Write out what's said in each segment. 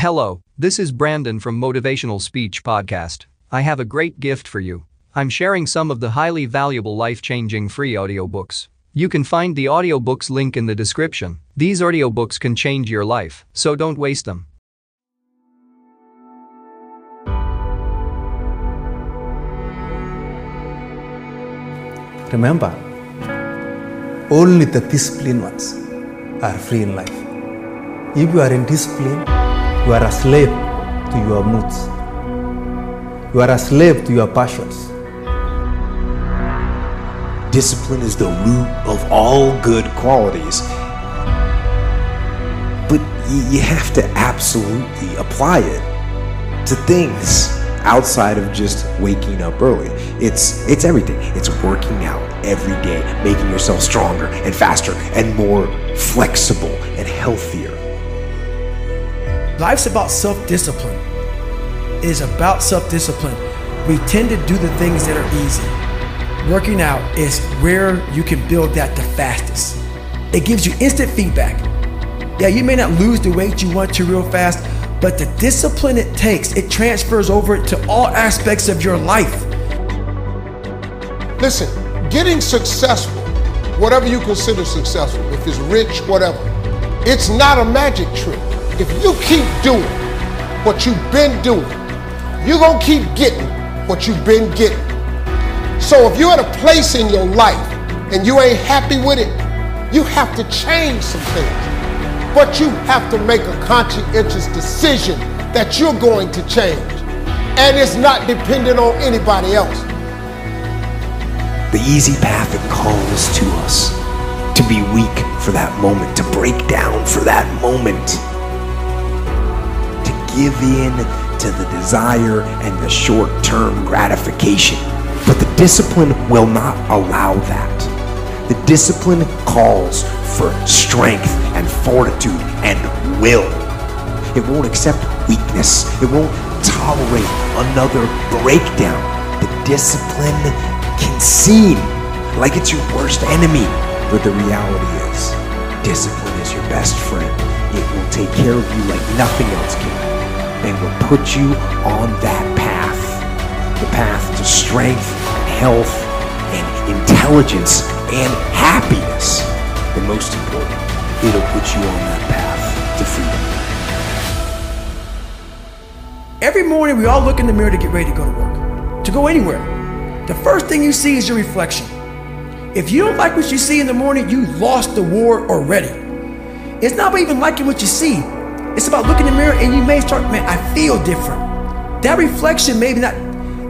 Hello, this is Brandon from Motivational Speech Podcast. I have a great gift for you. I'm sharing some of the highly valuable life changing free audiobooks. You can find the audiobooks link in the description. These audiobooks can change your life, so don't waste them. Remember, only the disciplined ones are free in life. If you are in discipline, you are a slave to your moods. You are a slave to your passions. Discipline is the root of all good qualities. But you have to absolutely apply it to things outside of just waking up early. It's it's everything. It's working out every day, making yourself stronger and faster and more flexible and healthier. Life's about self-discipline. It is about self-discipline. We tend to do the things that are easy. Working out is where you can build that the fastest. It gives you instant feedback. Yeah, you may not lose the weight you want to real fast, but the discipline it takes, it transfers over to all aspects of your life. Listen, getting successful, whatever you consider successful, if it's rich, whatever, it's not a magic trick. If you keep doing what you've been doing, you're going to keep getting what you've been getting. So if you're at a place in your life and you ain't happy with it, you have to change some things. But you have to make a conscientious decision that you're going to change. And it's not dependent on anybody else. The easy path that calls to us to be weak for that moment, to break down for that moment, give in to the desire and the short term gratification. But the discipline will not allow that. The discipline calls for strength and fortitude and will. It won't accept weakness. It won't tolerate another breakdown. The discipline can seem like it's your worst enemy, but the reality is, discipline is your best friend. It will take care of you like nothing else can and will put you on that path the path to strength, health, and intelligence and happiness. But most important, it'll put you on that path to freedom. Every morning, we all look in the mirror to get ready to go to work, to go anywhere. The first thing you see is your reflection. If you don't like what you see in the morning, you lost the war already. It's not about even liking what you see. It's about looking in the mirror and you may start, man, I feel different. That reflection, maybe not,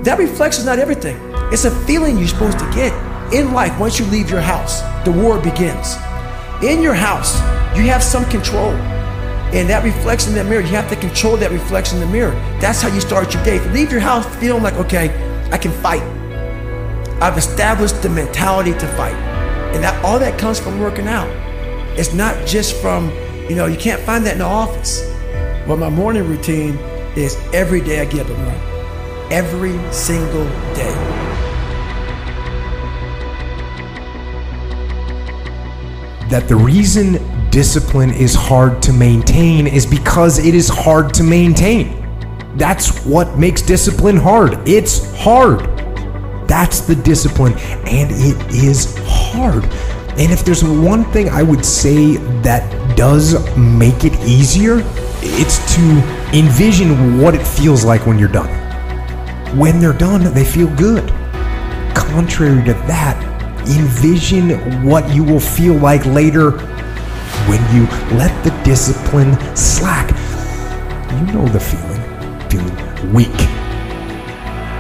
that reflection is not everything. It's a feeling you're supposed to get in life once you leave your house. The war begins. In your house, you have some control. And that reflection in that mirror, you have to control that reflection in the mirror. That's how you start your day. You leave your house feeling like, okay, I can fight. I've established the mentality to fight. And that all that comes from working out. It's not just from, you know, you can't find that in the office. Well, my morning routine is every day I get up and run. Every single day. that the reason discipline is hard to maintain is because it is hard to maintain. That's what makes discipline hard. It's hard. That's the discipline, and it is hard. And if there's one thing I would say that does make it easier, it's to envision what it feels like when you're done. When they're done, they feel good. Contrary to that, envision what you will feel like later when you let the discipline slack. You know the feeling, feeling weak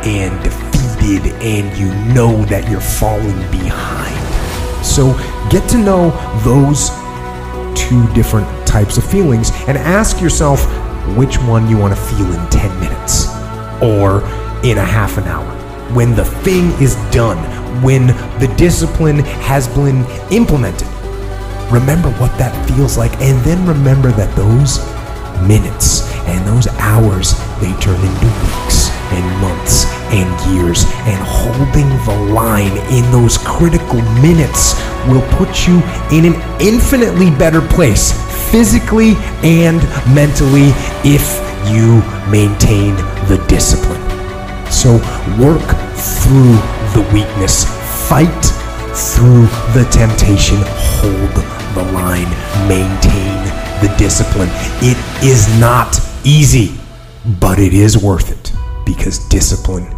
and defeated, and you know that you're falling behind. So get to know those two different types of feelings and ask yourself which one you want to feel in 10 minutes or in a half an hour. When the thing is done, when the discipline has been implemented, remember what that feels like and then remember that those minutes and those hours they turn into weeks and months and years and holding the line in those critical minutes will put you in an infinitely better place physically and mentally if you maintain the discipline. So work through the weakness, fight through the temptation, hold the line, maintain the discipline. It is not easy, but it is worth it because discipline